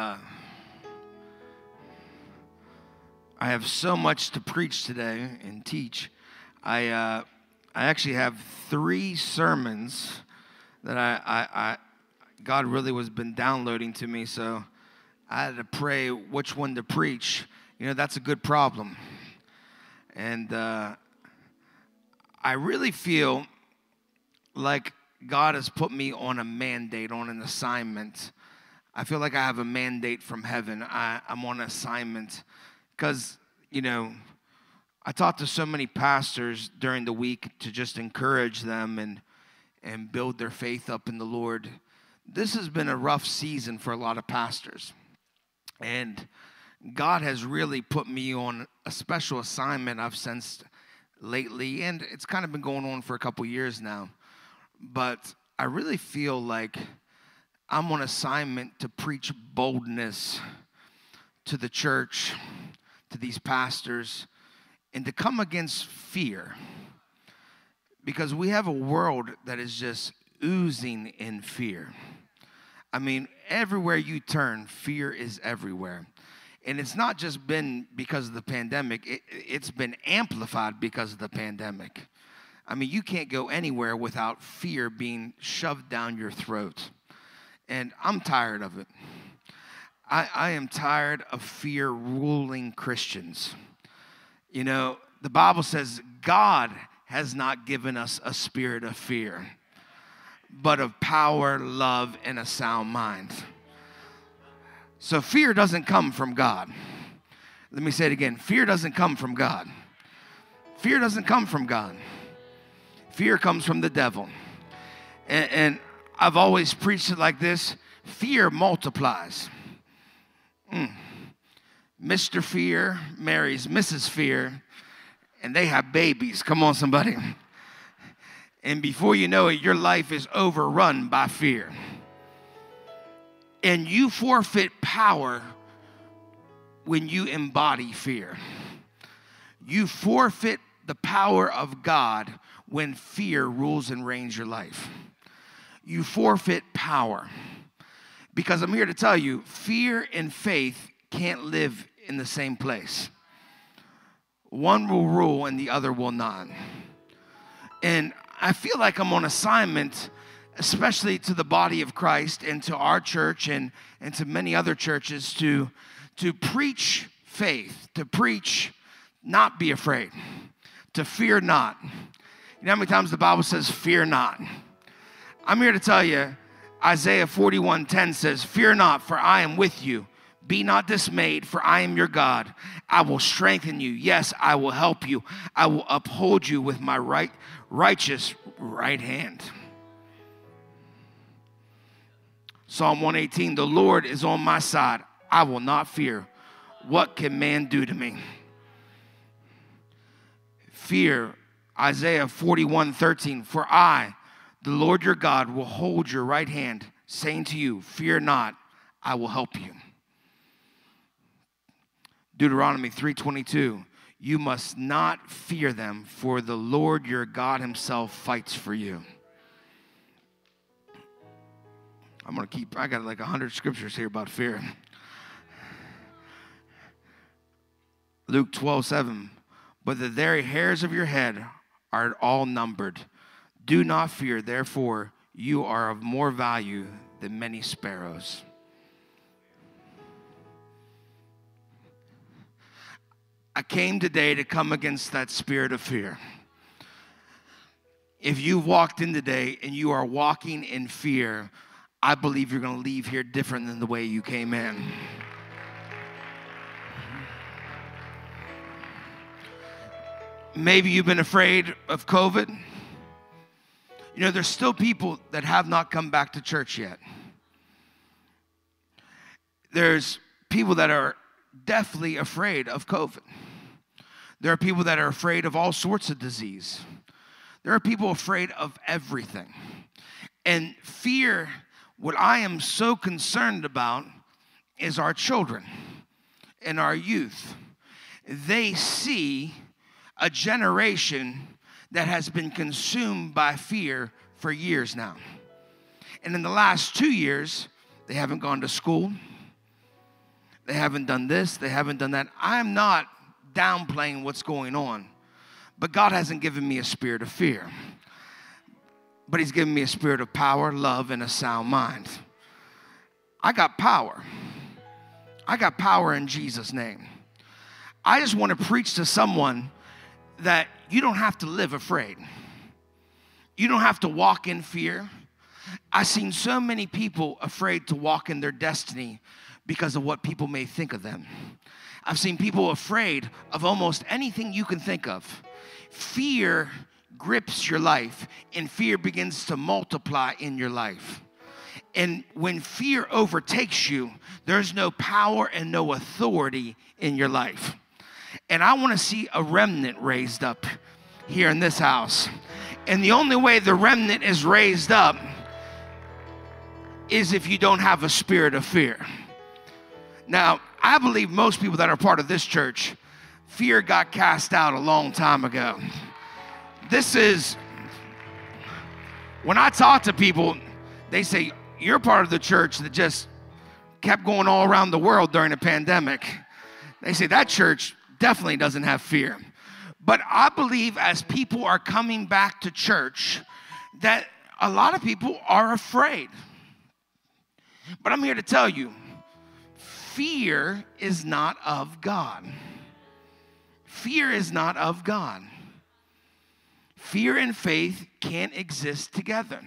uh, I have so much to preach today and teach. I uh, I actually have three sermons that I, I, I God really was been downloading to me. So I had to pray which one to preach. You know that's a good problem, and uh, I really feel like God has put me on a mandate, on an assignment. I feel like I have a mandate from heaven. I, I'm on assignment because, you know, I talked to so many pastors during the week to just encourage them and, and build their faith up in the Lord. This has been a rough season for a lot of pastors. And God has really put me on a special assignment I've sensed lately, and it's kind of been going on for a couple years now but I really feel like I'm on assignment to preach boldness to the church, to these pastors, and to come against fear. Because we have a world that is just oozing in fear. I mean, everywhere you turn, fear is everywhere. And it's not just been because of the pandemic, it, has been amplified because of the pandemic. I mean, you can't go anywhere without fear being shoved down your throat. And I'm tired of it. I, I am tired of fear ruling Christians. You know, the Bible says God has not given us a spirit of fear, but of power, love, and a sound mind. So fear doesn't come from God. Let me say it again fear doesn't come from God. Fear doesn't come from God. Fear comes from the devil. And, and I've always preached it like this fear multiplies. Mm. Mr. Fear marries Mrs. Fear, and they have babies. Come on, somebody. And before you know it, your life is overrun by fear. And you forfeit power when you embody fear. You forfeit the power of God when fear rules and reigns your life. You forfeit power. Because I'm here to tell you, fear and faith can't live in the same place. One will rule and the other will not. And I feel like I'm on assignment, especially to the body of Christ and to our church and, and to many other churches, to, to preach faith, to preach not be afraid, to fear not, you know how many times the Bible says, Fear not? I'm here to tell you, Isaiah 41:10 says, Fear not, for I am with you. Be not dismayed, for I am your God. I will strengthen you. Yes, I will help you. I will uphold you with my right, righteous right hand. Psalm 118 The Lord is on my side. I will not fear. What can man do to me? Fear Isaiah 41 13, for I, the Lord your God, will hold your right hand, saying to you, Fear not, I will help you. Deuteronomy 3:22 You must not fear them for the Lord your God himself fights for you. I'm going to keep I got like 100 scriptures here about fear. Luke 12:7 But the very hairs of your head are all numbered. Do not fear, therefore, you are of more value than many sparrows. I came today to come against that spirit of fear. If you walked in today and you are walking in fear, I believe you're going to leave here different than the way you came in. Maybe you've been afraid of COVID. You know, there's still people that have not come back to church yet. There's people that are deathly afraid of COVID. There are people that are afraid of all sorts of disease. There are people afraid of everything. And fear, what I am so concerned about is our children and our youth. They see a generation that has been consumed by fear for years now. And in the last two years, they haven't gone to school, They haven't done this, they haven't done that. I'm not downplaying what's going on, but God hasn't given me a spirit of fear. But He's given me a spirit of power, love, and a sound mind. I got power. I got power in Jesus' name. I just want to preach to someone that you don't have to live afraid. You don't have to walk in fear. I've seen so many people afraid to walk in their destiny because of what people may think of them. I've seen people afraid of almost anything you can think of. Fear grips your life, and fear begins to multiply in your life. And when fear overtakes you, there's no power and no authority in your life. And I want to see a remnant raised up here in this house. And the only way the remnant is raised up is if you don't have a spirit of fear. Now, I believe most people that are part of this church, fear got cast out a long time ago. This is, when I talk to people, they say, You're part of the church that just kept going all around the world during the pandemic. They say that church definitely doesn't have fear. But I believe as people are coming back to church, that a lot of people are afraid. But I'm here to tell you fear is not of God. Fear is not of God. Fear and faith can't exist together.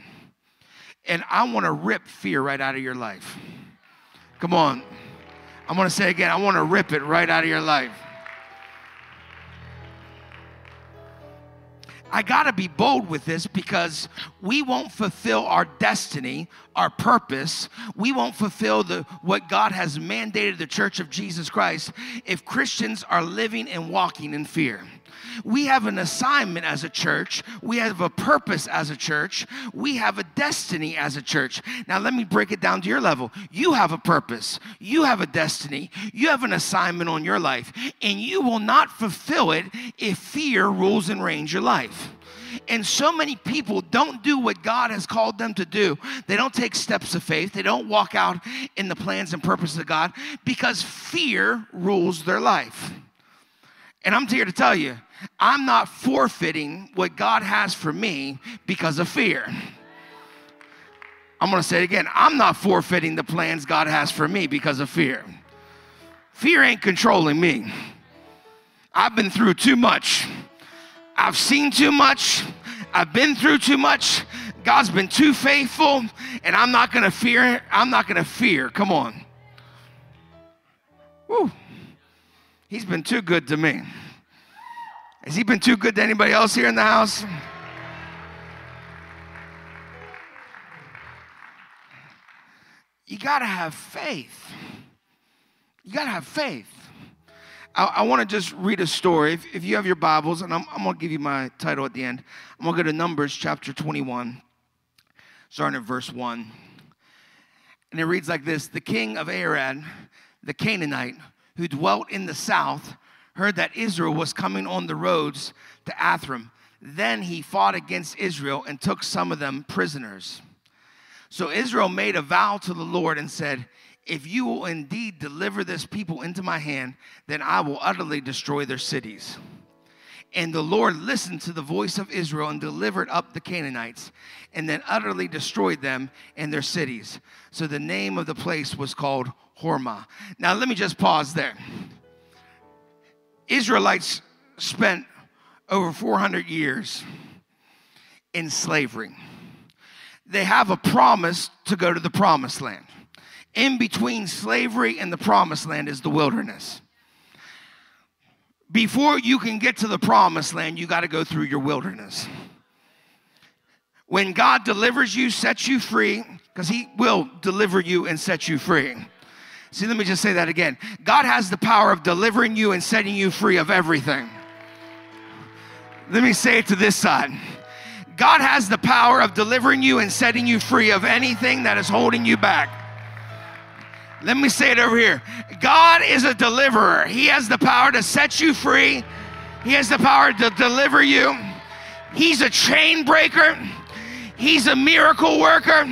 And I want to rip fear right out of your life. Come on. I'm going to say again, I want to rip it right out of your life. I got to be bold with this because we won't fulfill our destiny, our purpose. We won't fulfill the what God has mandated the church of Jesus Christ if Christians are living and walking in fear. We have an assignment as a church. We have a purpose as a church. We have a destiny as a church. Now, let me break it down to your level. You have a purpose. You have a destiny. You have an assignment on your life, and you will not fulfill it if fear rules and reigns your life. And so many people don't do what God has called them to do. They don't take steps of faith. They don't walk out in the plans and purposes of God because fear rules their life. And I'm here to tell you, I'm not forfeiting what God has for me because of fear. I'm gonna say it again. I'm not forfeiting the plans God has for me because of fear. Fear ain't controlling me. I've been through too much. I've seen too much. I've been through too much. God's been too faithful, and I'm not gonna fear. I'm not gonna fear. Come on. Woo. He's been too good to me. Has he been too good to anybody else here in the house? You got to have faith. You got to have faith. I, I want to just read a story. If, if you have your Bibles, and I'm, I'm going to give you my title at the end, I'm going to go to Numbers chapter 21, starting at verse 1. And it reads like this The king of Arad, the Canaanite, who dwelt in the south, heard that Israel was coming on the roads to Atharim. Then he fought against Israel and took some of them prisoners. So Israel made a vow to the Lord and said, If you will indeed deliver this people into my hand, then I will utterly destroy their cities. And the Lord listened to the voice of Israel and delivered up the Canaanites, and then utterly destroyed them and their cities. So the name of the place was called Hormah. Now, let me just pause there. Israelites spent over 400 years in slavery. They have a promise to go to the promised land. In between slavery and the promised land is the wilderness. Before you can get to the promised land, you got to go through your wilderness. When God delivers you, sets you free, because He will deliver you and set you free. See, let me just say that again. God has the power of delivering you and setting you free of everything. Let me say it to this side. God has the power of delivering you and setting you free of anything that is holding you back. Let me say it over here. God is a deliverer. He has the power to set you free. He has the power to deliver you. He's a chain breaker. He's a miracle worker.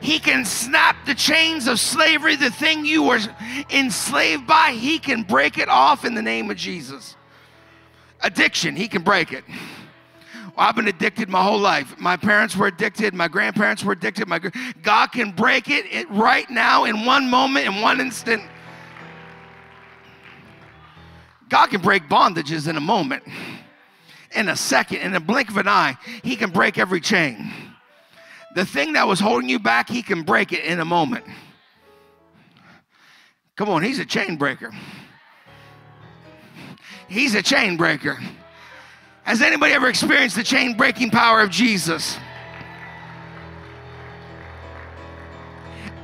He can snap the chains of slavery, the thing you were enslaved by, he can break it off in the name of Jesus. Addiction, he can break it. I've been addicted my whole life. My parents were addicted. My grandparents were addicted. My God can break it right now in one moment, in one instant. God can break bondages in a moment, in a second, in a blink of an eye. He can break every chain. The thing that was holding you back, He can break it in a moment. Come on, He's a chain breaker. He's a chain breaker. Has anybody ever experienced the chain breaking power of Jesus?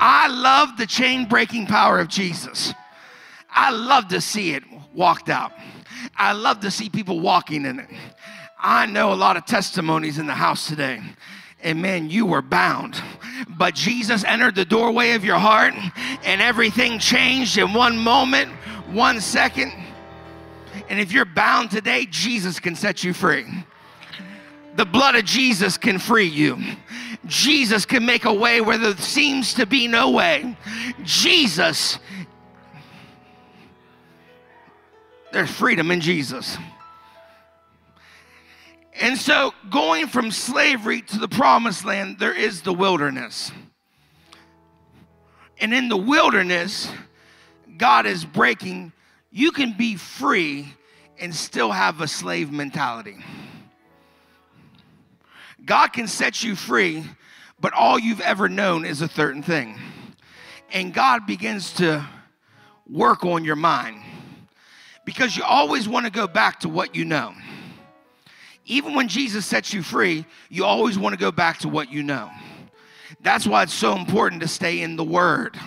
I love the chain breaking power of Jesus. I love to see it walked out. I love to see people walking in it. I know a lot of testimonies in the house today. And man, you were bound. But Jesus entered the doorway of your heart, and everything changed in one moment, one second. And if you're bound today, Jesus can set you free. The blood of Jesus can free you. Jesus can make a way where there seems to be no way. Jesus, there's freedom in Jesus. And so, going from slavery to the promised land, there is the wilderness. And in the wilderness, God is breaking. You can be free and still have a slave mentality. God can set you free, but all you've ever known is a certain thing. And God begins to work on your mind because you always want to go back to what you know. Even when Jesus sets you free, you always want to go back to what you know. That's why it's so important to stay in the Word.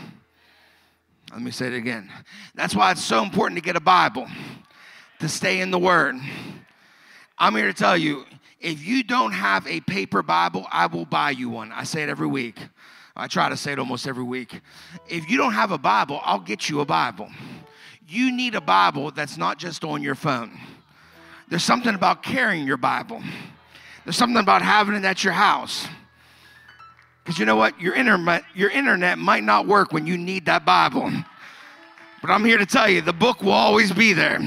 Let me say it again. That's why it's so important to get a Bible to stay in the Word. I'm here to tell you if you don't have a paper Bible, I will buy you one. I say it every week. I try to say it almost every week. If you don't have a Bible, I'll get you a Bible. You need a Bible that's not just on your phone. There's something about carrying your Bible, there's something about having it at your house. Because you know what? Your internet, your internet might not work when you need that Bible. But I'm here to tell you the book will always be there.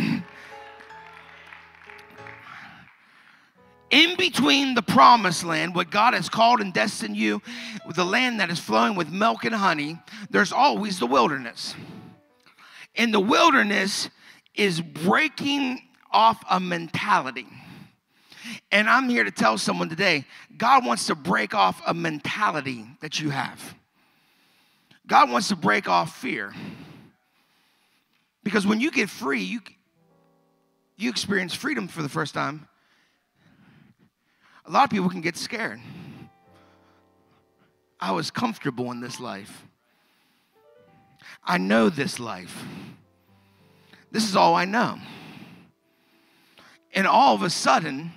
in between the promised land, what God has called and destined you, the land that is flowing with milk and honey, there's always the wilderness. And the wilderness is breaking off a mentality. And I'm here to tell someone today God wants to break off a mentality that you have. God wants to break off fear. Because when you get free, you, you experience freedom for the first time a lot of people can get scared. I was comfortable in this life. I know this life. This is all I know. And all of a sudden,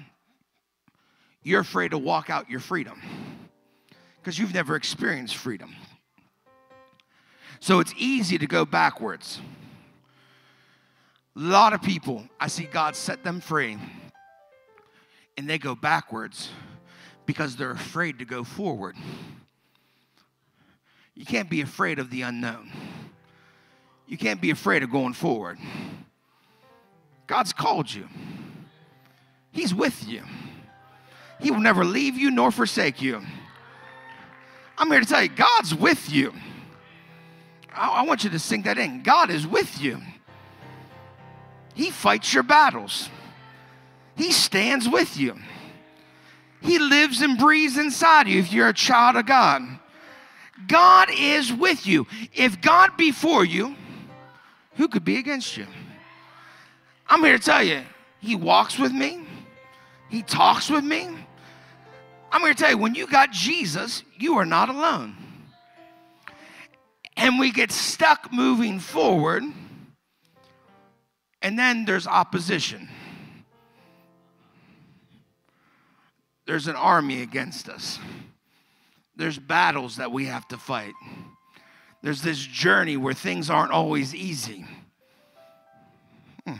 you're afraid to walk out your freedom because you've never experienced freedom. So it's easy to go backwards. A lot of people, I see God set them free and they go backwards because they're afraid to go forward. You can't be afraid of the unknown. You can't be afraid of going forward. God's called you, He's with you. He will never leave you nor forsake you. I'm here to tell you, God's with you. I, I want you to sink that in. God is with you. He fights your battles. He stands with you. He lives and breathes inside you if you're a child of God. God is with you. If God be for you, who could be against you? I'm here to tell you, He walks with me, He talks with me. I'm going to tell you, when you got Jesus, you are not alone. And we get stuck moving forward, and then there's opposition. There's an army against us. There's battles that we have to fight. There's this journey where things aren't always easy. Hmm.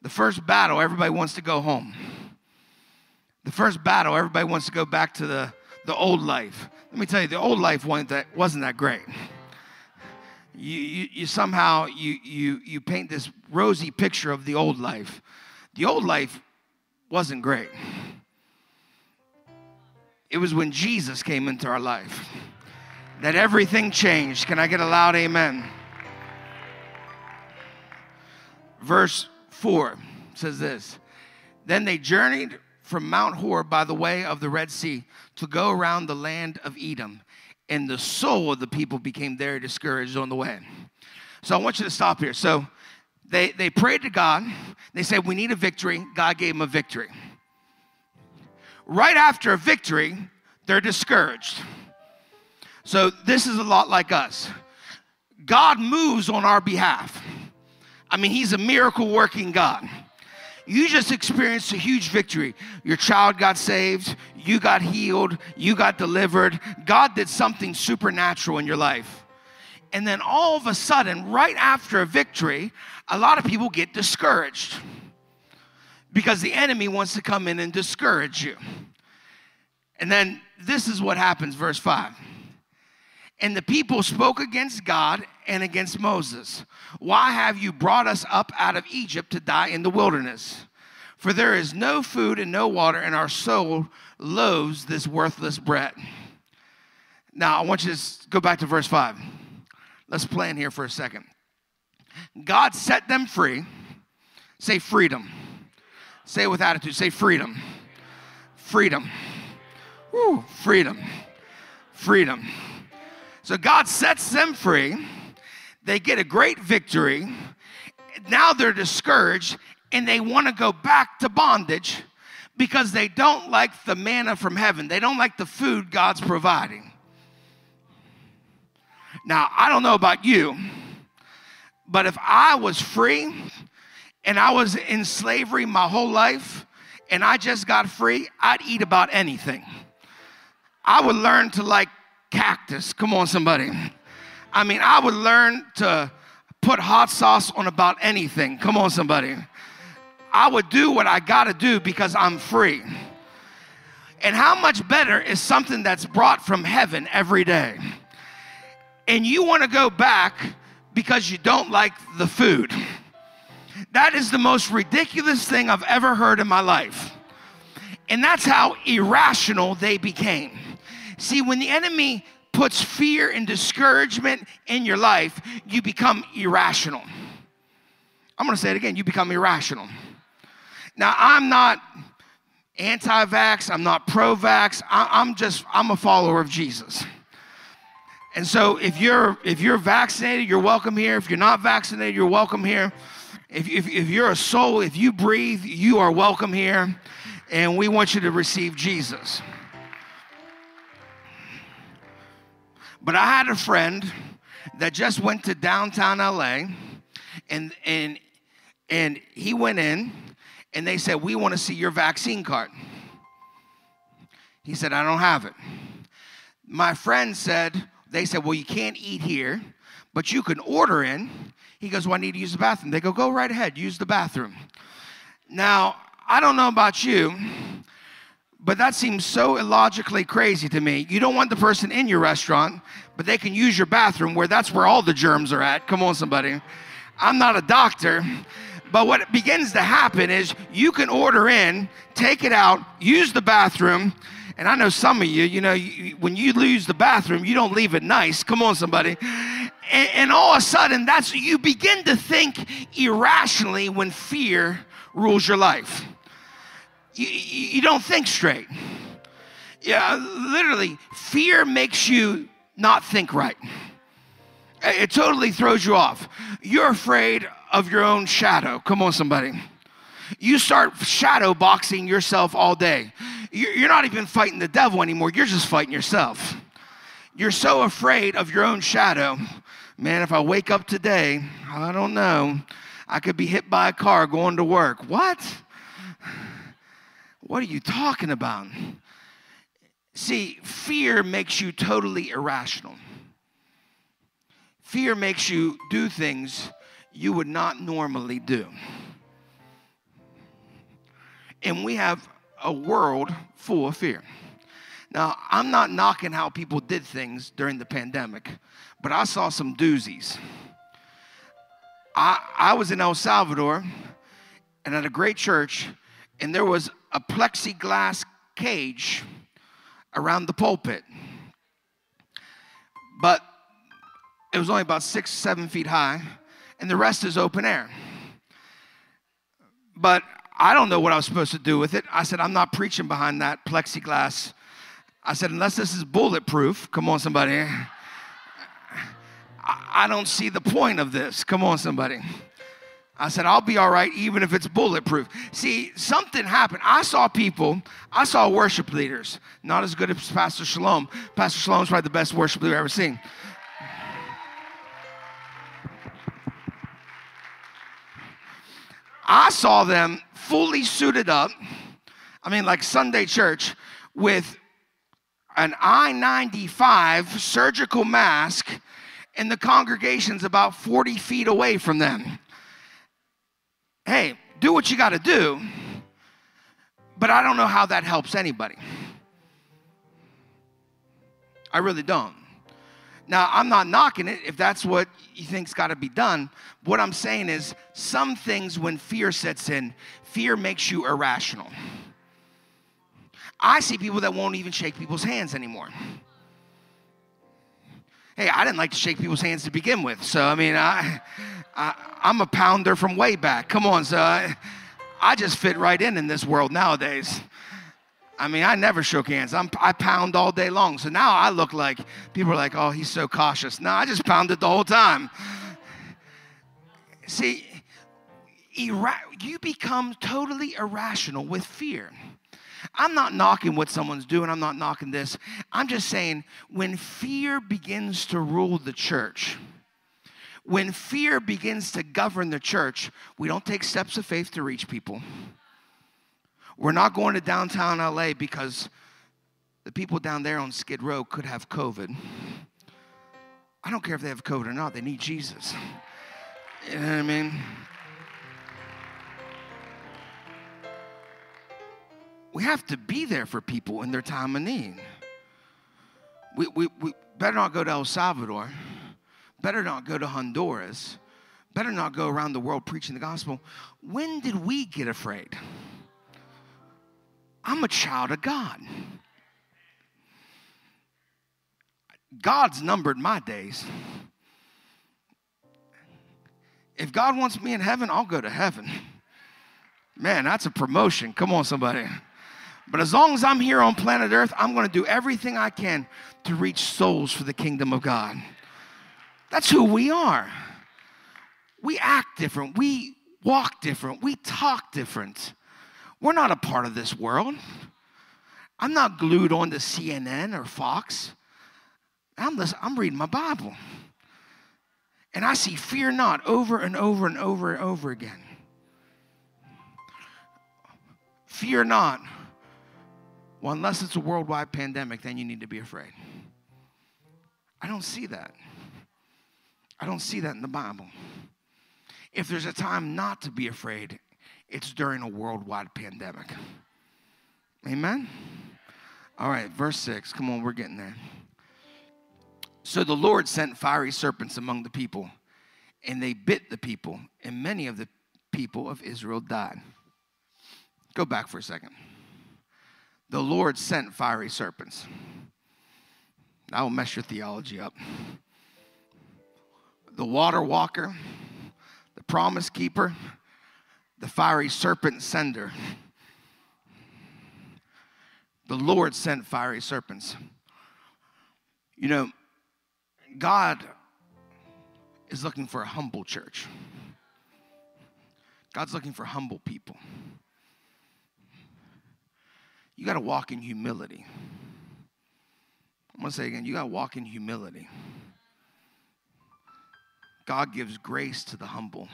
The first battle, everybody wants to go home. The first battle, everybody wants to go back to the, the old life. Let me tell you, the old life wasn't that, wasn't that great. You, you, you somehow you, you, you paint this rosy picture of the old life. The old life wasn't great. It was when Jesus came into our life that everything changed. Can I get a loud amen? Verse 4 says this Then they journeyed from Mount Hor by the way of the Red Sea to go around the land of Edom. And the soul of the people became very discouraged on the way. So I want you to stop here. So they, they prayed to God. They said, We need a victory. God gave them a victory. Right after a victory, they're discouraged. So this is a lot like us. God moves on our behalf. I mean, He's a miracle working God. You just experienced a huge victory. Your child got saved, you got healed, you got delivered. God did something supernatural in your life. And then all of a sudden, right after a victory, a lot of people get discouraged because the enemy wants to come in and discourage you. And then this is what happens, verse 5. And the people spoke against God and against Moses. Why have you brought us up out of Egypt to die in the wilderness? For there is no food and no water, and our soul loathes this worthless bread. Now, I want you to go back to verse 5. Let's plan here for a second. God set them free. Say freedom. Say it with attitude. Say freedom. Freedom. Woo, freedom. Freedom. So God sets them free. They get a great victory. Now they're discouraged and they want to go back to bondage because they don't like the manna from heaven. They don't like the food God's providing. Now, I don't know about you, but if I was free and I was in slavery my whole life and I just got free, I'd eat about anything. I would learn to like cactus. Come on, somebody. I mean, I would learn to put hot sauce on about anything. Come on, somebody. I would do what I got to do because I'm free. And how much better is something that's brought from heaven every day? And you want to go back because you don't like the food. That is the most ridiculous thing I've ever heard in my life. And that's how irrational they became. See, when the enemy puts fear and discouragement in your life, you become irrational. I'm gonna say it again you become irrational. Now, I'm not anti vax, I'm not pro vax, I'm just, I'm a follower of Jesus. And so if you're if you're vaccinated, you're welcome here. If you're not vaccinated, you're welcome here. If, if, if you're a soul, if you breathe, you are welcome here. And we want you to receive Jesus. But I had a friend that just went to downtown LA and and and he went in and they said, "We want to see your vaccine card." He said, "I don't have it." My friend said, they said, "Well, you can't eat here, but you can order in." He goes, "Well, I need to use the bathroom." They go, "Go right ahead, use the bathroom." Now, I don't know about you, but that seems so illogically crazy to me. You don't want the person in your restaurant, but they can use your bathroom where that's where all the germs are at. Come on, somebody. I'm not a doctor, but what begins to happen is you can order in, take it out, use the bathroom. And I know some of you, you know, you, when you lose the bathroom, you don't leave it nice. Come on, somebody. And, and all of a sudden, that's you begin to think irrationally when fear rules your life you, you don't think straight. Yeah, literally, fear makes you not think right. It totally throws you off. You're afraid of your own shadow. Come on, somebody. You start shadow boxing yourself all day. You're not even fighting the devil anymore. You're just fighting yourself. You're so afraid of your own shadow. Man, if I wake up today, I don't know. I could be hit by a car going to work. What? What are you talking about? See, fear makes you totally irrational. Fear makes you do things you would not normally do. And we have a world full of fear. Now, I'm not knocking how people did things during the pandemic, but I saw some doozies. I, I was in El Salvador and at a great church, and there was a plexiglass cage around the pulpit. But it was only about six, seven feet high, and the rest is open air. But I don't know what I was supposed to do with it. I said, I'm not preaching behind that plexiglass. I said, unless this is bulletproof, come on, somebody. I don't see the point of this. Come on, somebody. I said, I'll be all right even if it's bulletproof. See, something happened. I saw people, I saw worship leaders, not as good as Pastor Shalom. Pastor Shalom's probably the best worship leader I've ever seen. I saw them fully suited up, I mean, like Sunday church, with an N95 surgical mask, and the congregation's about 40 feet away from them hey, do what you got to do, but I don't know how that helps anybody. I really don't. Now, I'm not knocking it if that's what you think's got to be done. What I'm saying is, some things when fear sets in, fear makes you irrational. I see people that won't even shake people's hands anymore. Hey, I didn't like to shake people's hands to begin with, so I mean, I, I, am a pounder from way back. Come on, so I, I just fit right in in this world nowadays. I mean, I never shook hands. I'm, I pound all day long. So now I look like people are like, oh, he's so cautious. No, I just pounded the whole time. See, ira- you become totally irrational with fear. I'm not knocking what someone's doing, I'm not knocking this. I'm just saying when fear begins to rule the church, when fear begins to govern the church, we don't take steps of faith to reach people. We're not going to downtown LA because the people down there on Skid Row could have COVID. I don't care if they have COVID or not, they need Jesus. You know what I mean? We have to be there for people in their time of need. We, we, we better not go to El Salvador Better not go to Honduras. Better not go around the world preaching the gospel. When did we get afraid? I'm a child of God. God's numbered my days. If God wants me in heaven, I'll go to heaven. Man, that's a promotion. Come on, somebody. But as long as I'm here on planet Earth, I'm going to do everything I can to reach souls for the kingdom of God. That's who we are. We act different. We walk different. We talk different. We're not a part of this world. I'm not glued on to CNN or Fox. I'm, I'm reading my Bible. And I see fear not over and over and over and over again. Fear not. Well, unless it's a worldwide pandemic, then you need to be afraid. I don't see that. I don't see that in the Bible. If there's a time not to be afraid, it's during a worldwide pandemic. Amen? All right, verse 6. Come on, we're getting there. So the Lord sent fiery serpents among the people, and they bit the people, and many of the people of Israel died. Go back for a second. The Lord sent fiery serpents. That will mess your theology up the water walker, the promise keeper, the fiery serpent sender. The Lord sent fiery serpents. You know, God is looking for a humble church. God's looking for humble people. You got to walk in humility. I'm going to say again, you got to walk in humility. God gives grace to the humble,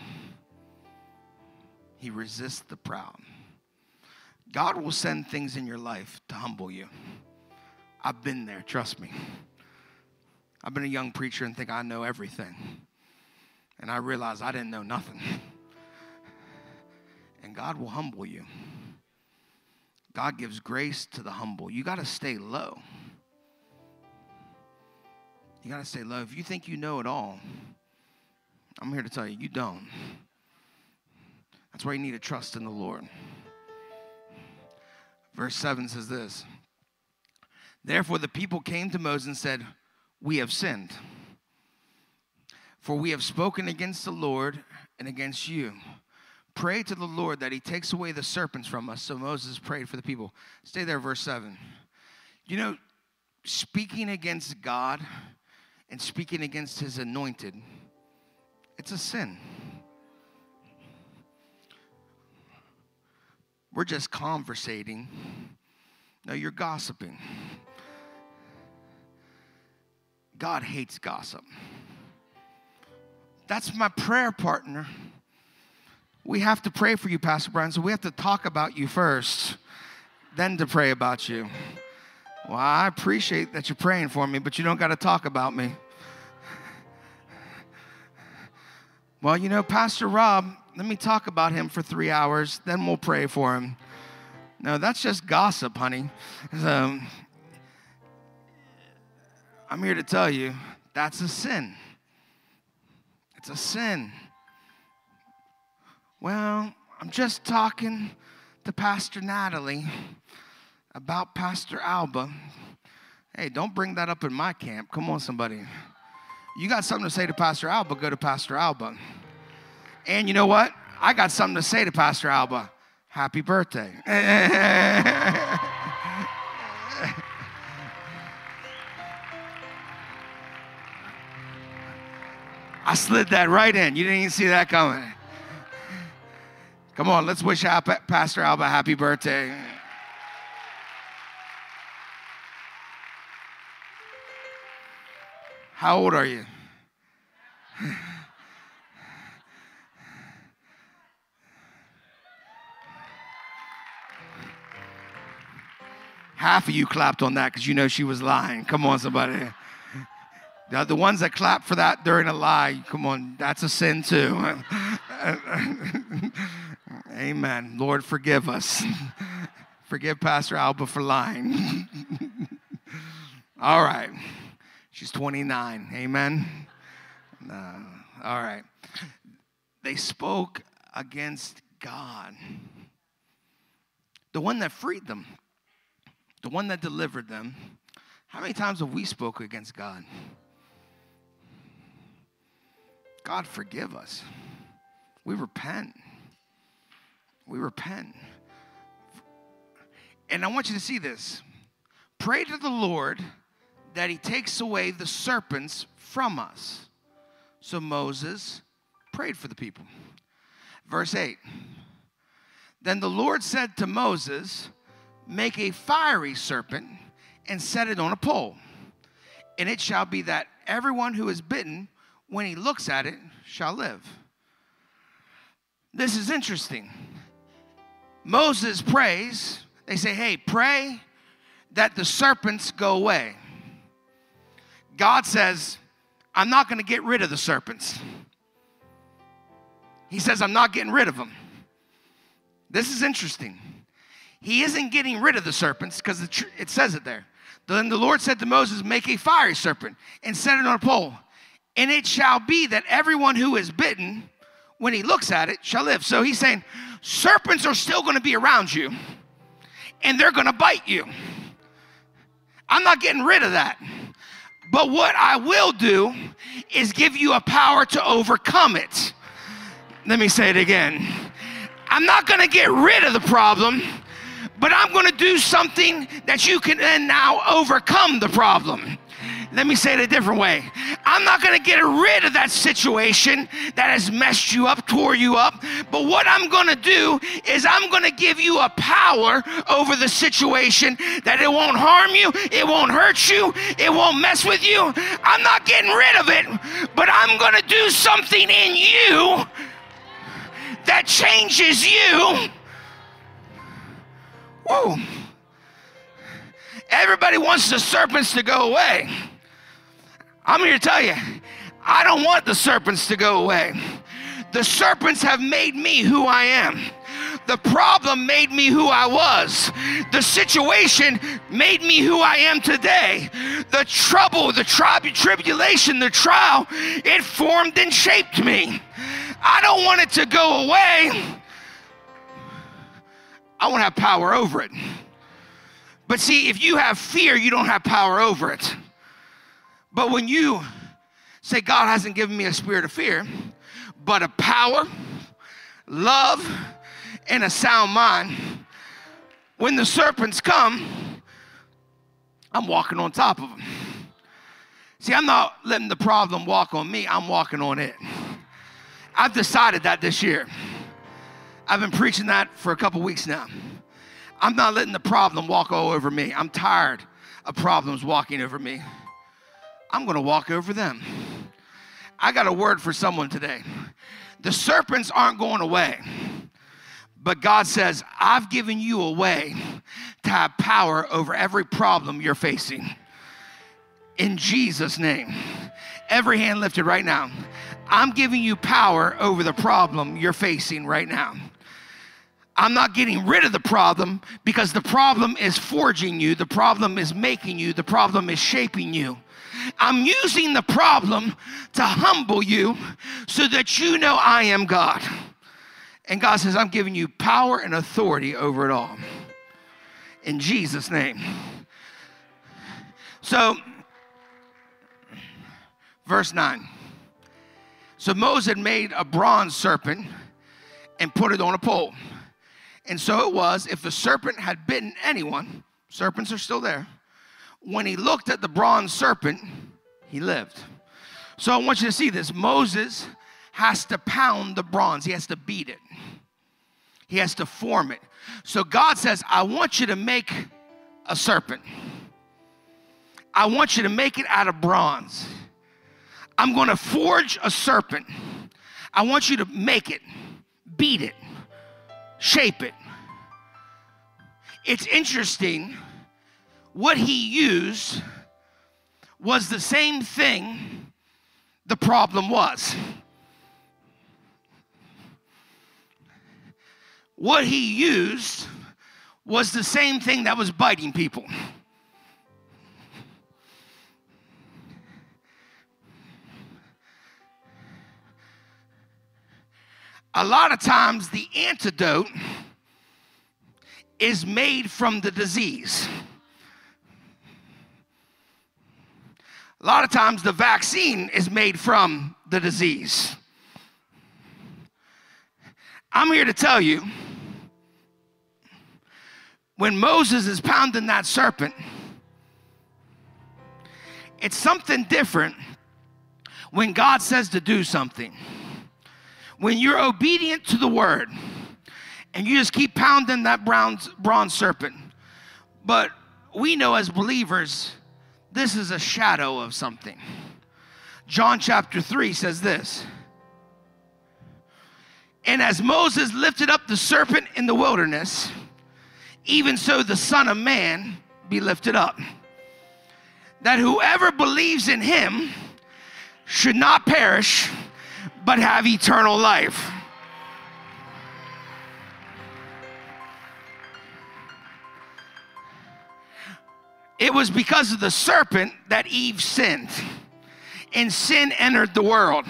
He resists the proud. God will send things in your life to humble you. I've been there, trust me. I've been a young preacher and think I know everything. And I realized I didn't know nothing. And God will humble you. God gives grace to the humble. You got to stay low. You got to stay low. If you think you know it all, I'm here to tell you, you don't. That's why you need to trust in the Lord. Verse 7 says this Therefore, the people came to Moses and said, We have sinned, for we have spoken against the Lord and against you. Pray to the Lord that he takes away the serpents from us. So Moses prayed for the people. Stay there, verse 7. You know, speaking against God and speaking against his anointed, it's a sin. We're just conversating. No, you're gossiping. God hates gossip. That's my prayer partner. We have to pray for you, Pastor Brian, so we have to talk about you first, then to pray about you. Well, I appreciate that you're praying for me, but you don't got to talk about me. Well, you know, Pastor Rob, let me talk about him for three hours, then we'll pray for him. No, that's just gossip, honey. So, I'm here to tell you that's a sin. It's a sin. Well, I'm just talking to Pastor Natalie about Pastor Alba. Hey, don't bring that up in my camp. Come on, somebody. You got something to say to Pastor Alba, go to Pastor Alba. And you know what? I got something to say to Pastor Alba. Happy birthday. I slid that right in. You didn't even see that coming. Come on, let's wish Pastor Alba happy birthday. How old are you? Half of you clapped on that because you know she was lying. Come on, somebody. The, the ones that clap for that during a lie, come on, that's a sin too. Amen. Lord, forgive us. forgive Pastor Alba for lying. All right. She's 29. Amen. All right. They spoke against God, the one that freed them, the one that delivered them. How many times have we spoke against God? God, forgive us. We repent. We repent. And I want you to see this. Pray to the Lord that he takes away the serpents from us. So Moses prayed for the people. Verse 8 Then the Lord said to Moses, Make a fiery serpent and set it on a pole. And it shall be that everyone who is bitten when he looks at it, shall live. This is interesting. Moses prays, they say, hey, pray that the serpents go away. God says, I'm not going to get rid of the serpents. He says, I'm not getting rid of them. This is interesting. He isn't getting rid of the serpents because it says it there. Then the Lord said to Moses, Make a fiery serpent and set it on a pole. And it shall be that everyone who is bitten, when he looks at it, shall live. So he's saying, serpents are still going to be around you, and they're going to bite you. I'm not getting rid of that. But what I will do is give you a power to overcome it. Let me say it again. I'm not going to get rid of the problem, but I'm going to do something that you can then now overcome the problem. Let me say it a different way. I'm not going to get rid of that situation that has messed you up, tore you up. But what I'm going to do is I'm going to give you a power over the situation that it won't harm you, it won't hurt you, it won't mess with you. I'm not getting rid of it, but I'm going to do something in you that changes you. Whoa. Everybody wants the serpents to go away. I'm here to tell you, I don't want the serpents to go away. The serpents have made me who I am. The problem made me who I was. The situation made me who I am today. The trouble, the tri- tribulation, the trial, it formed and shaped me. I don't want it to go away. I want to have power over it. But see, if you have fear, you don't have power over it. But when you say, God hasn't given me a spirit of fear, but a power, love, and a sound mind, when the serpents come, I'm walking on top of them. See, I'm not letting the problem walk on me, I'm walking on it. I've decided that this year. I've been preaching that for a couple weeks now. I'm not letting the problem walk all over me. I'm tired of problems walking over me. I'm going to walk over them. I got a word for someone today. The serpents aren't going away, but God says, I've given you a way to have power over every problem you're facing. In Jesus' name. Every hand lifted right now. I'm giving you power over the problem you're facing right now. I'm not getting rid of the problem because the problem is forging you, the problem is making you, the problem is shaping you. I'm using the problem to humble you so that you know I am God. And God says, I'm giving you power and authority over it all. In Jesus' name. So, verse 9. So Moses made a bronze serpent and put it on a pole. And so it was, if the serpent had bitten anyone, serpents are still there, when he looked at the bronze serpent, he lived. So I want you to see this. Moses has to pound the bronze, he has to beat it, he has to form it. So God says, I want you to make a serpent. I want you to make it out of bronze. I'm going to forge a serpent. I want you to make it, beat it, shape it. It's interesting, what he used was the same thing the problem was. What he used was the same thing that was biting people. a lot of times the antidote is made from the disease. A lot of times the vaccine is made from the disease. I'm here to tell you when Moses is pounding that serpent, it's something different when God says to do something when you're obedient to the word and you just keep pounding that bronze, bronze serpent. But we know as believers, this is a shadow of something. John chapter 3 says this. And as Moses lifted up the serpent in the wilderness, even so the Son of Man be lifted up. That whoever believes in him should not perish, but have eternal life. It was because of the serpent that Eve sinned, and sin entered the world.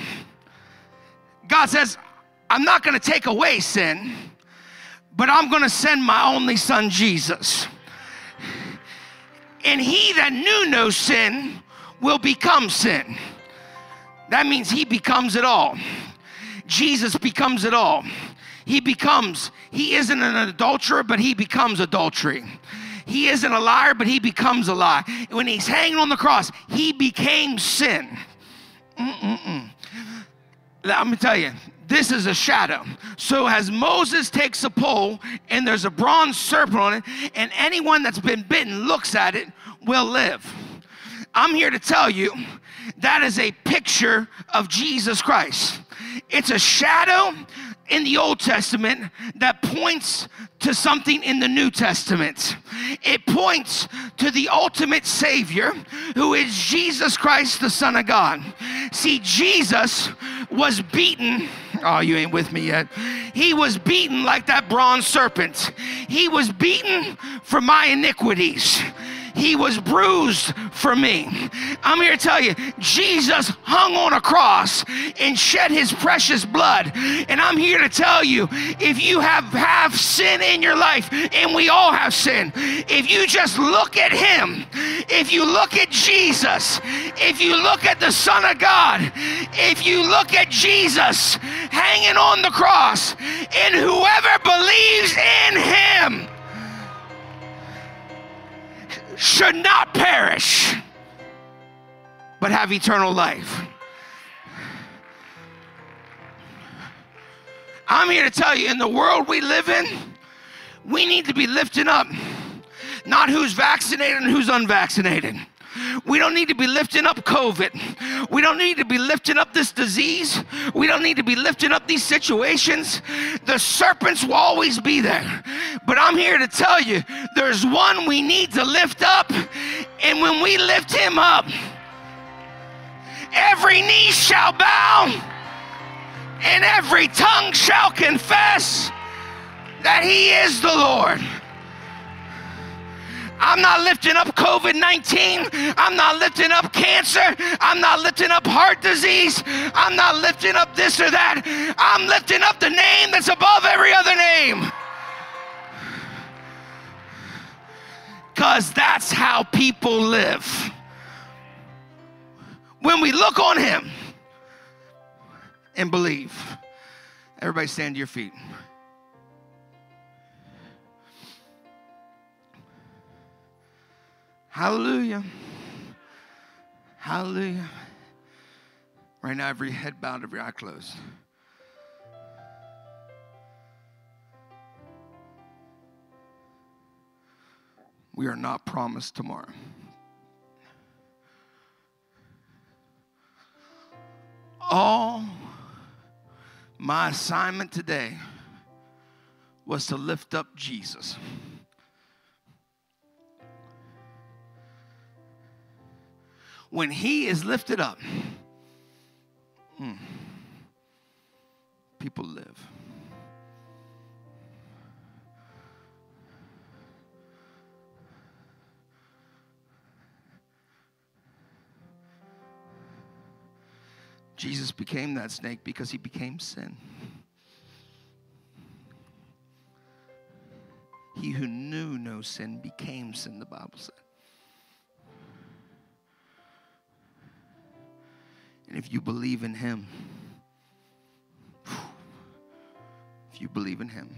God says, I'm not to take away sin, but I'm to send my only son, Jesus. And he that knew no sin will become sin. That means he becomes it all. Jesus becomes it all. He becomes, he isn't an adulterer, but he becomes adultery. He isn't a liar, but he becomes a lie. When he's hanging on the cross, he became sin. Mm-mm-mm. Let me tell you, this is a shadow. So as Moses takes a pole and there's a bronze serpent on it, and anyone that's been bitten looks at it will live. I'm here to tell you that is a picture of Jesus Christ. It's a shadow in the Old Testament that points to something in the New Testament. It points to the ultimate Savior who is Jesus Christ, the Son of God. See, Jesus was beaten. Oh, you ain't with me yet. He was beaten like that bronze serpent. He was beaten for my iniquities. He was bruised for me. I'm here to tell you, Jesus hung on a cross and shed his precious blood. And I'm here to tell you, if you have, have sin in your life, and we all have sin, if you just look at him, if you look at Jesus, if you look at the Son of God, if you look at Jesus hanging on the cross, and whoever believes in him, should not perish, but have eternal life. I'm here to tell you in the world we live in, we need to be lifting up not who's vaccinated and who's unvaccinated. We don't need to be lifting up COVID. We don't need to be lifting up this disease. We don't need to be lifting up these situations. The serpents will always be there. But I'm here to tell you there's one we need to lift up. And when we lift him up, every knee shall bow and every tongue shall confess that he is the Lord. I'm not lifting up COVID 19. I'm not lifting up cancer. I'm not lifting up heart disease. I'm not lifting up this or that. I'm lifting up the name that's above every other name. Because that's how people live. When we look on Him and believe, everybody stand to your feet. Hallelujah. Hallelujah. Right now, every head bowed, every eye closed. We are not promised tomorrow. All my assignment today was to lift up Jesus. When he is lifted up, hmm, people live. Jesus became that snake because he became sin. He who knew no sin became sin, the Bible said. And if you believe in Him, if you believe in Him,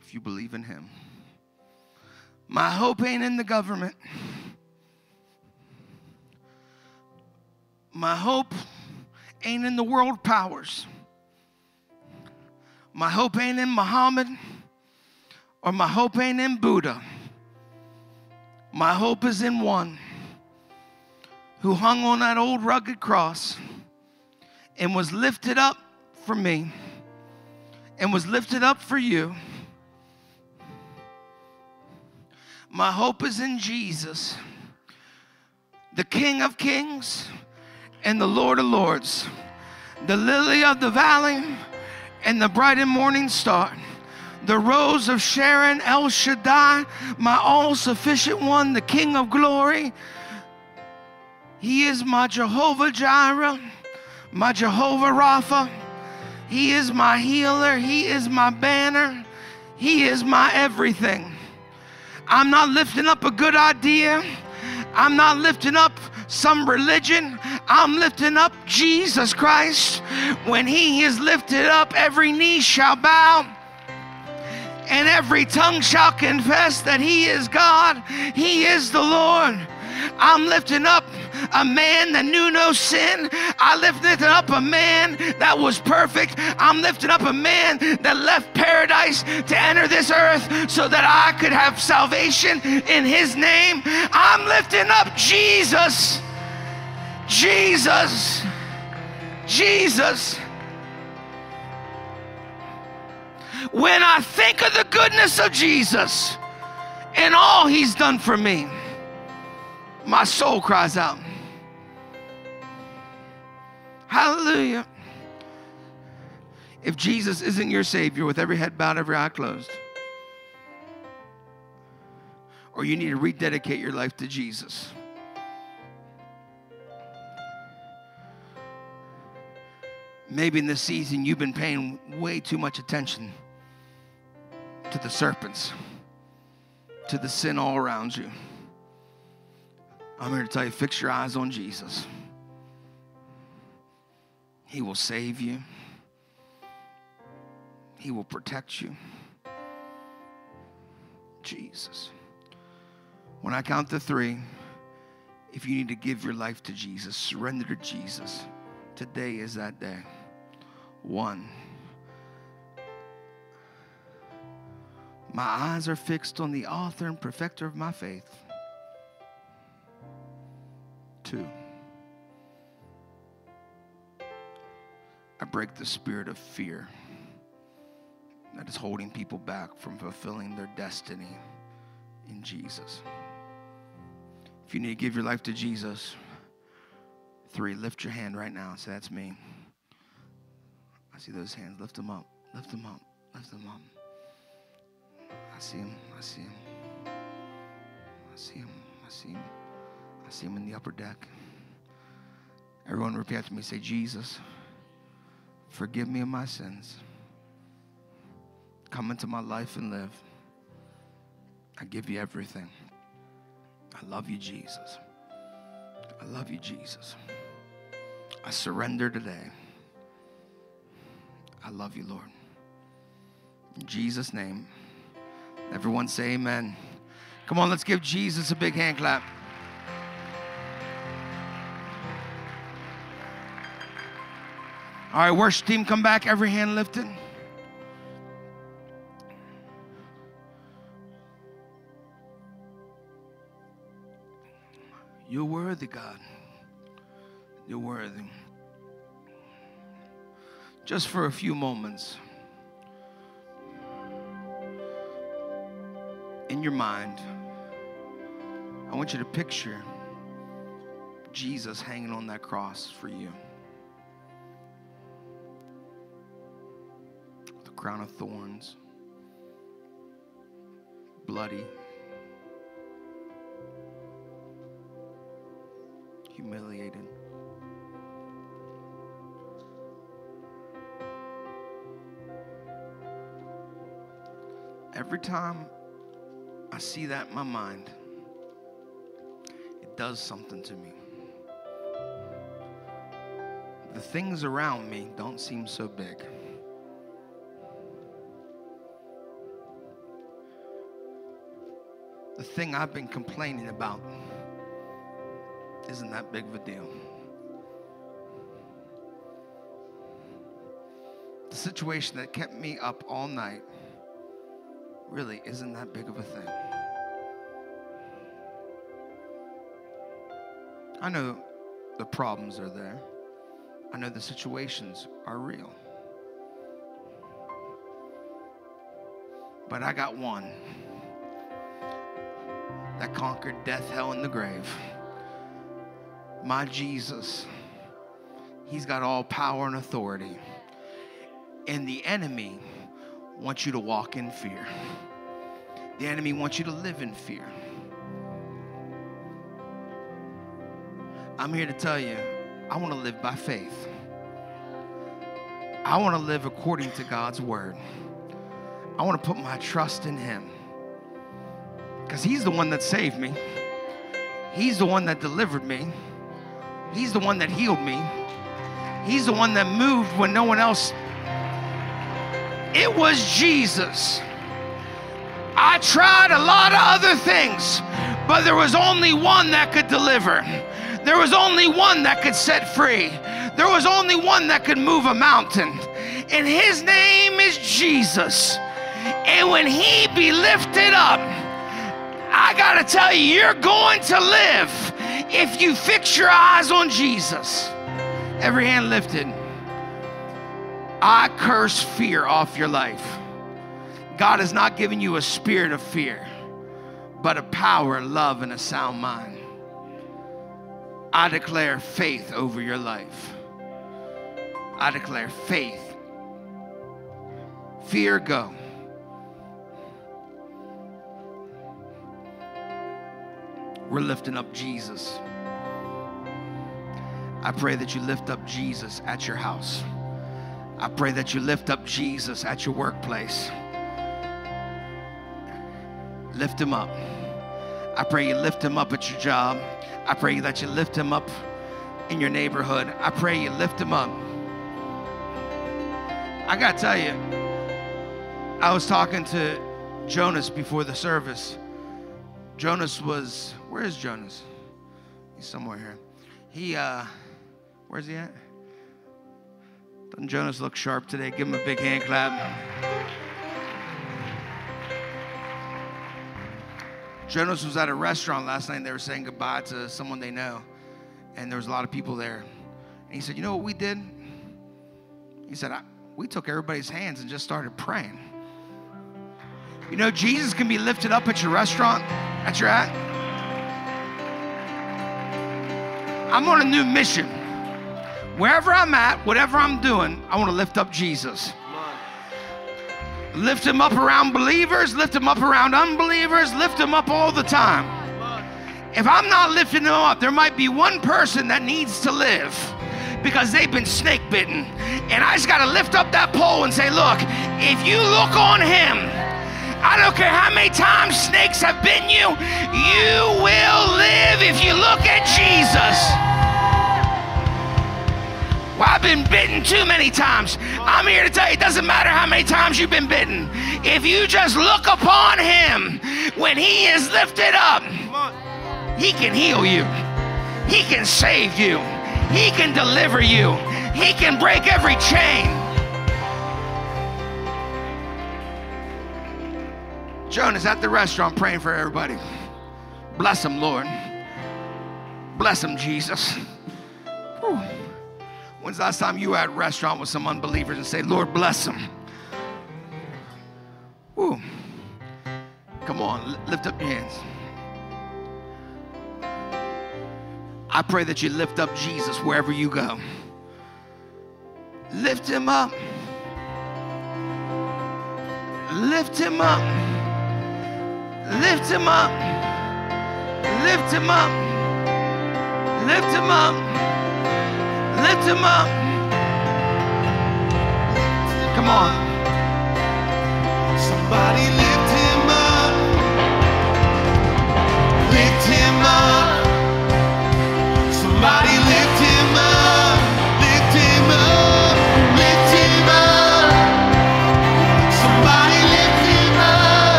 if you believe in Him, my hope ain't in the government. My hope ain't in the world powers. My hope ain't in Muhammad or my hope ain't in Buddha. My hope is in one who hung on that old rugged cross and was lifted up for me and was lifted up for you. My hope is in Jesus, the King of Kings and the Lord of Lords, the lily of the valley and the bright and morning star, the rose of Sharon, El Shaddai, my all sufficient one, the King of glory he is my Jehovah Jireh, my Jehovah Rapha. He is my healer. He is my banner. He is my everything. I'm not lifting up a good idea. I'm not lifting up some religion. I'm lifting up Jesus Christ. When He is lifted up, every knee shall bow and every tongue shall confess that He is God. He is the Lord. I'm lifting up a man that knew no sin. I lifted up a man that was perfect. I'm lifting up a man that left paradise to enter this earth so that I could have salvation in his name. I'm lifting up Jesus. Jesus. Jesus. When I think of the goodness of Jesus and all he's done for me, my soul cries out. Hallelujah. if Jesus isn't your Savior with every head bowed, every eye closed, or you need to rededicate your life to Jesus. Maybe in this season you've been paying way too much attention to the serpents, to the sin all around you. I'm here to tell you fix your eyes on Jesus. He will save you, He will protect you. Jesus. When I count to three, if you need to give your life to Jesus, surrender to Jesus, today is that day. One. My eyes are fixed on the author and perfecter of my faith. Two. I break the spirit of fear that is holding people back from fulfilling their destiny in Jesus. If you need to give your life to Jesus, three, lift your hand right now and say, That's me. I see those hands. Lift them up. Lift them up. Lift them up. I see him. I see him. I see him. I see him. I see him in the upper deck. Everyone repeat after me. Say, Jesus, forgive me of my sins. Come into my life and live. I give you everything. I love you, Jesus. I love you, Jesus. I surrender today. I love you, Lord. In Jesus' name. Everyone say amen. Come on, let's give Jesus a big hand clap. All right, worship team, come back. Every hand lifted. You're worthy, God. You're worthy. Just for a few moments, in your mind, I want you to picture Jesus hanging on that cross for you. Crown of thorns, bloody. humiliated. Every time I see that in my mind, it does something to me. The things around me don't seem so big. The thing I've been complaining about isn't that big of a deal. The situation that kept me up all night really isn't that big of a thing. I know the problems are there. I know the situations are real. But I got one that conquered death, hell, and the grave my Jesus, he's got all power and authority. And the enemy wants you to walk in fear. The enemy wants you to live in fear. I'm here to tell you, I want to live by faith. I want to live according to God's word. I want to put my trust in Him because He's the one that saved me, He's the one that delivered me. He's the one that healed me. He's the one that moved when no one else. It was Jesus. I tried a lot of other things, but there was only one that could deliver. There was only one that could set free. There was only one that could move a mountain. And his name is Jesus. And when he be lifted up, got to tell you, you're going to live if you fix your eyes on Jesus. Every hand lifted. I curse fear off your life. God has not given you a spirit of fear, but a power, love, and a sound mind. I declare faith over your life. I declare faith Fear, go. We're lifting up Jesus. I pray that you lift up Jesus at your house. I pray that you lift up Jesus at your workplace. Lift him up. I pray you lift him up at your job. I pray that you lift him up in your neighborhood. I pray you lift him up. I got to tell you, I was talking to Jonas before the service. Jonas was, where is Jonas? He's somewhere here. He, uh, where's he at? Doesn't Jonas look sharp today? Give him a big hand clap. Jonas was at a restaurant last night and they were saying goodbye to someone they know. And there was a lot of people there. And he said, You know what we did? He said, We took everybody's hands and just started praying. You know, Jesus can be lifted up at your restaurant that you're at. I'm on a new mission. Wherever I'm at, whatever I'm doing, I want to lift up Jesus. Lift him up around believers, lift him up around unbelievers, lift him up all the time. If I'm not lifting them up, there might be one person that needs to live because they've been snake bitten. And I just got to lift up that pole and say, look, if you look on him, I don't care how many times snakes have bitten you, you will live if you look at Jesus. Well, I've been bitten too many times. I'm here to tell you, it doesn't matter how many times you've been bitten. If you just look upon him when he is lifted up, he can heal you. He can save you. He can deliver you. He can break every chain. Joan is at the restaurant praying for everybody. Bless him, Lord. Bless him, Jesus. Whew. When's the last time you were at a restaurant with some unbelievers and say, Lord, bless them? Woo. Come on, lift up your hands. I pray that you lift up Jesus wherever you go. Lift him up. Lift him up. Lift him up. Lift him up. Lift him up. Lift him up. Come on. Somebody lift him up. Lift him up. Somebody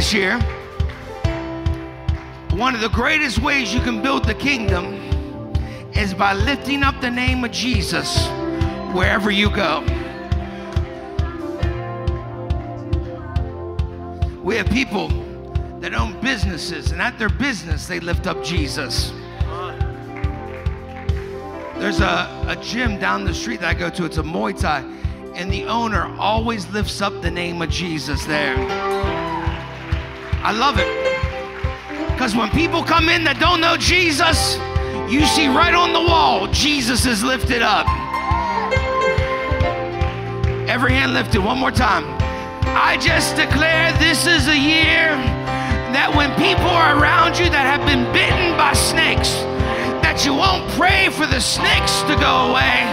this year, one of the greatest ways you can build the kingdom is by lifting up the name of Jesus wherever you go. We have people that own businesses, and at their business, they lift up Jesus. There's a, a gym down the street that I go to, it's a Muay Thai, and the owner always lifts up the name of Jesus there. I love it. Because when people come in that don't know Jesus, you see right on the wall, Jesus is lifted up. Every hand lifted, one more time. I just declare this is a year that when people are around you that have been bitten by snakes, that you won't pray for the snakes to go away,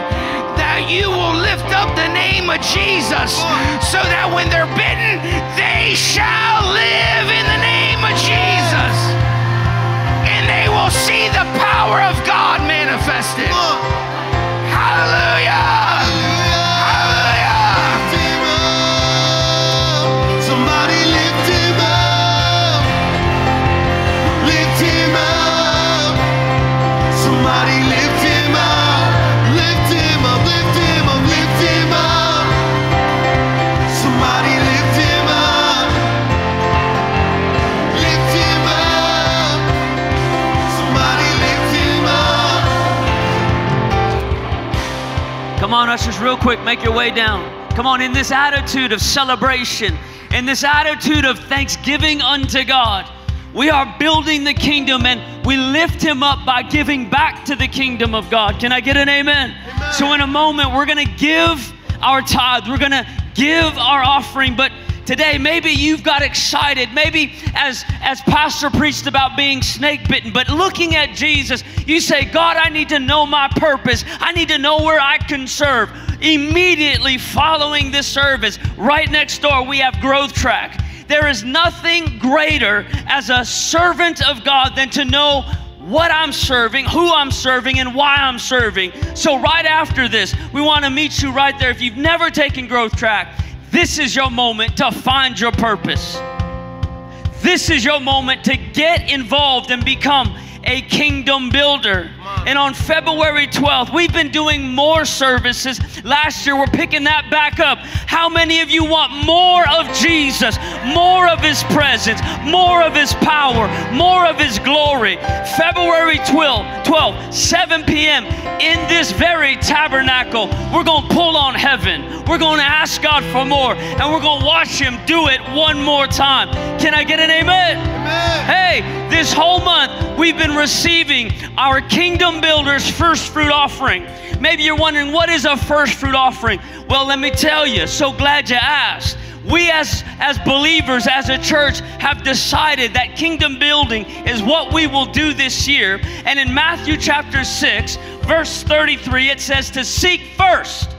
that you will lift up the name of Jesus so that when they're bitten, they shall live in the name of Jesus. And they will see the power of God manifested. Hallelujah! Come on, ushers, real quick, make your way down. Come on, in this attitude of celebration, in this attitude of thanksgiving unto God, we are building the kingdom and we lift Him up by giving back to the kingdom of God. Can I get an amen? So, in a moment, we're gonna give our tithe, we're gonna give our offering, but today maybe you've got excited maybe as as pastor preached about being snake bitten but looking at jesus you say god i need to know my purpose i need to know where i can serve immediately following this service right next door we have growth track there is nothing greater as a servant of god than to know what I'm serving, who I'm serving, and why I'm serving. So, right after this, we want to meet you right there. If you've never taken Growth Track, this is your moment to find your purpose. This is your moment to get involved and become a kingdom builder. And on February 12th, we've been doing more services. Last year, we're picking that back up. How many of you want more of Jesus, more of His presence, more of His power, more of His glory? February 12th, 12, 7 p.m. in this very tabernacle, we're going to pull on heaven. We're going to ask God for more, and we're going to watch Him do it one more time. Can I get an amen? Hey, this whole month we've been receiving our Kingdom Builders first fruit offering. Maybe you're wondering, what is a first fruit offering? Well, let me tell you, so glad you asked. We as, as believers, as a church, have decided that kingdom building is what we will do this year. And in Matthew chapter 6, verse 33, it says to seek first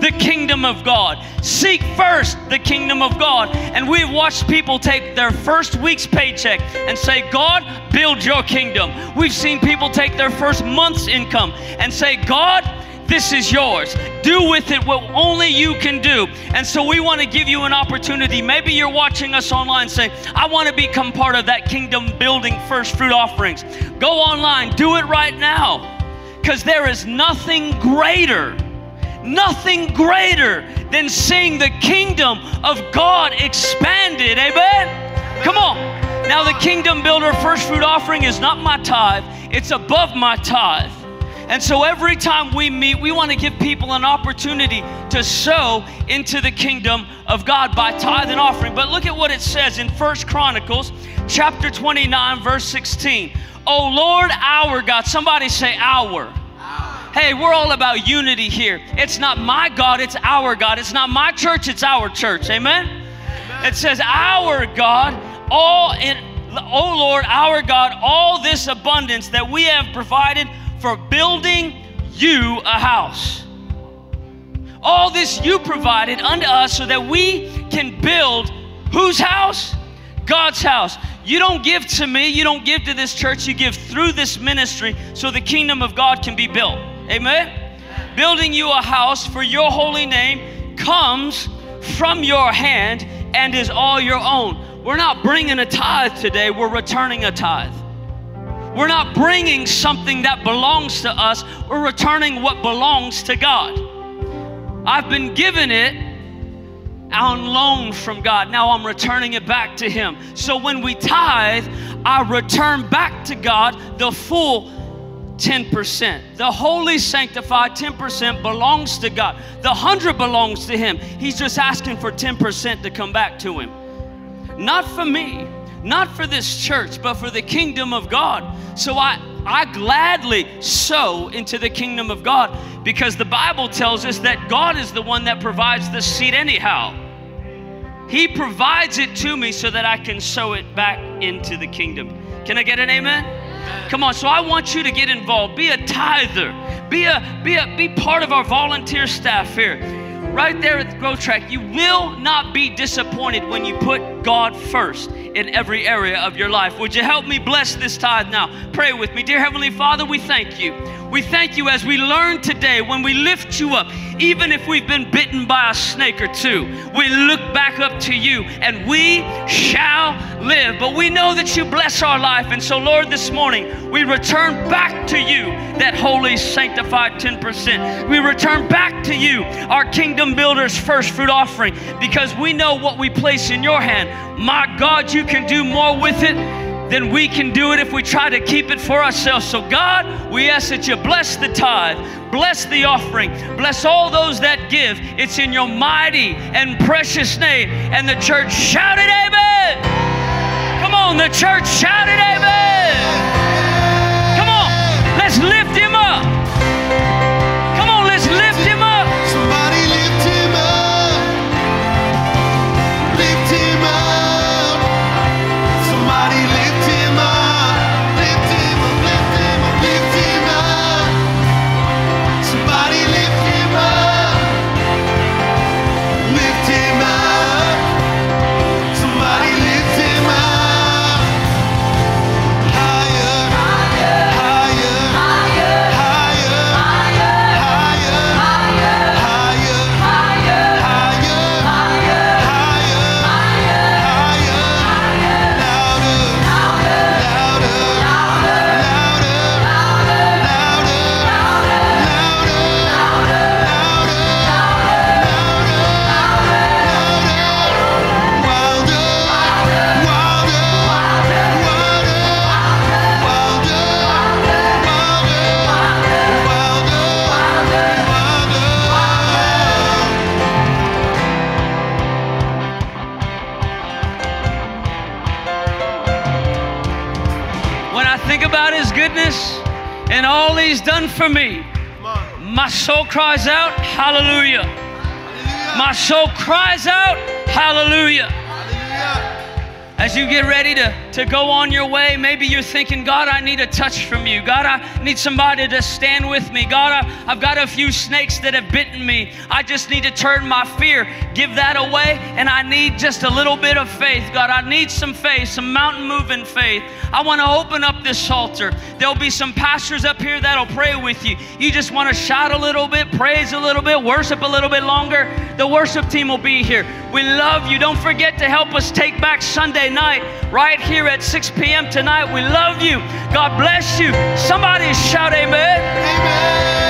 the kingdom of God. Seek first the kingdom of God. And we've watched people take their first week's paycheck and say, God, build your kingdom. We've seen people take their first month's income and say, God, this is yours. Do with it what only you can do. And so we want to give you an opportunity. Maybe you're watching us online saying, I want to become part of that kingdom building first fruit offerings. Go online, do it right now. Because there is nothing greater nothing greater than seeing the kingdom of God expanded. Amen? Come on. Now, the kingdom builder first fruit offering is not my tithe, it's above my tithe. And so every time we meet, we want to give people an opportunity to sow into the kingdom of God by tithe and offering. But look at what it says in First Chronicles chapter 29, verse 16. Oh Lord, our God. Somebody say, our. Hey, we're all about unity here. It's not my God, it's our God. It's not my church, it's our church. Amen? It says, Our God, all in, oh Lord, our God, all this abundance that we have provided for building you a house. All this you provided unto us so that we can build whose house? God's house. You don't give to me, you don't give to this church, you give through this ministry so the kingdom of God can be built. Amen? Building you a house for your holy name comes from your hand and is all your own. We're not bringing a tithe today, we're returning a tithe. We're not bringing something that belongs to us, we're returning what belongs to God. I've been given it on loan from God. Now I'm returning it back to Him. So when we tithe, I return back to God the full 10%. The holy sanctified 10% belongs to God. The 100 belongs to Him. He's just asking for 10% to come back to Him. Not for me, not for this church, but for the kingdom of God. So I I gladly sow into the kingdom of God because the Bible tells us that God is the one that provides the seed anyhow. He provides it to me so that I can sow it back into the kingdom. Can I get an amen? Come on, so I want you to get involved. Be a tither. Be a be a be part of our volunteer staff here. Right there at the Growth Track, you will not be disappointed when you put God first in every area of your life. Would you help me bless this tithe now? Pray with me. Dear Heavenly Father, we thank you. We thank you as we learn today when we lift you up, even if we've been bitten by a snake or two, we look back up to you and we shall live. But we know that you bless our life. And so, Lord, this morning we return back to you that holy, sanctified 10%. We return back to you, our kingdom builders' first fruit offering, because we know what we place in your hand. My God, you can do more with it than we can do it if we try to keep it for ourselves. So, God, we ask that you bless the tithe, bless the offering, bless all those that give. It's in your mighty and precious name. And the church shouted, Amen. Come on, the church shouted, Amen. Come on, let's lift for me, my soul cries out, Hallelujah. My soul cries out, Hallelujah. As you get ready to, to go on your way, maybe you're thinking, God, I need a touch from you. God, I need somebody to stand with me. God, I, I've got a few snakes that have bitten me. I just need to turn my fear, give that away, and I need just a little bit of faith. God, I need some faith, some mountain moving faith. I want to open up this altar. There'll be some pastors up here that'll pray with you. You just want to shout a little bit, praise a little bit, worship a little bit longer. The worship team will be here. We love you. Don't forget to help us take back Sunday night right here at 6 p.m. tonight. We love you. God bless you. Somebody shout amen. Amen.